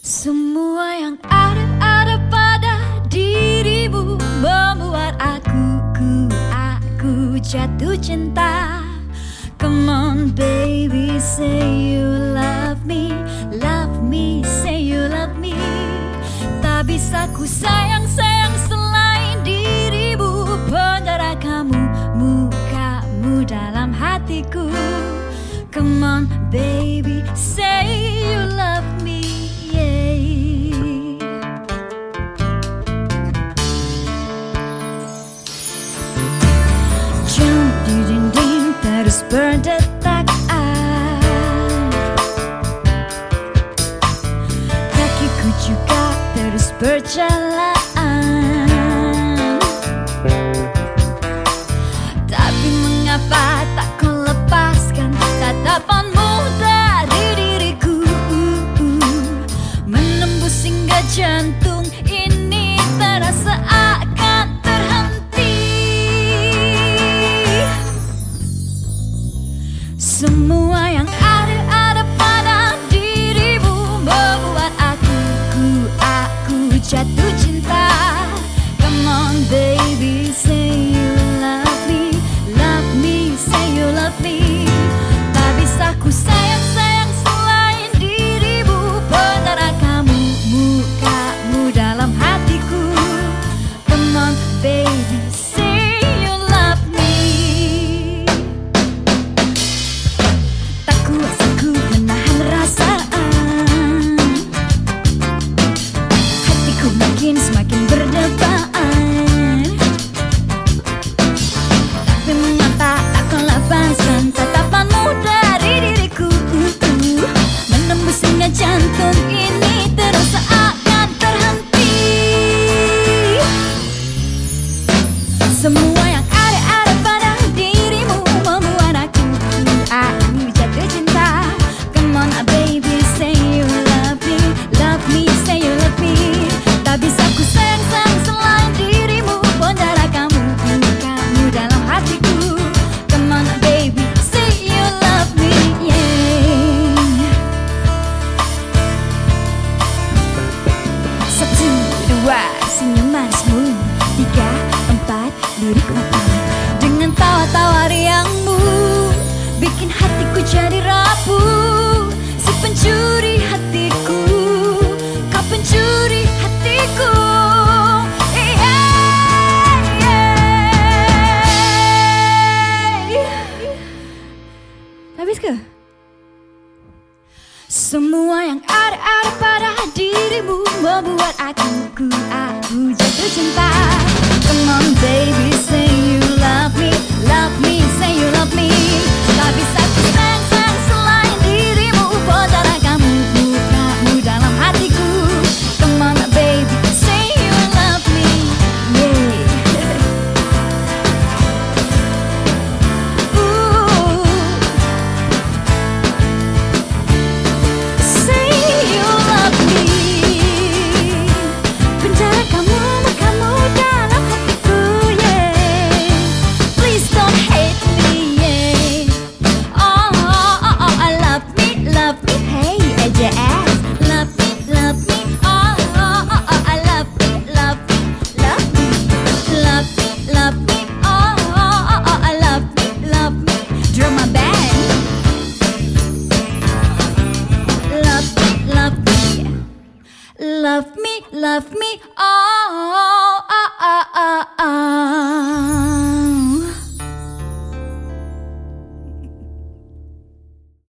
Semua yang ada ada pada dirimu membuat aku ku aku jatuh cinta. Come on baby say you love me Love me say you love me Tak bisa ku sayang sayang selain dirimu Penjara kamu mukamu dalam hatiku Come on baby say terus berdetak Kakiku juga terus berjalan. Tapi mengapa tak kau lepaskan tatapanmu dari diriku? Menembus hingga jantung ini terasa Semua yang ada ada pada dirimu membuat aku ku aku jatuh cinta. Come on baby, say you love me, love me, say you love me. Tak bisa ku sayang sayang semua Dengan tawa-tawa riangmu Bikin hatiku jadi rapuh Si pencuri hatiku Kau pencuri hatiku. Habis ke? Semua yang ada-ada pada dirimu Membuat aku, love me, love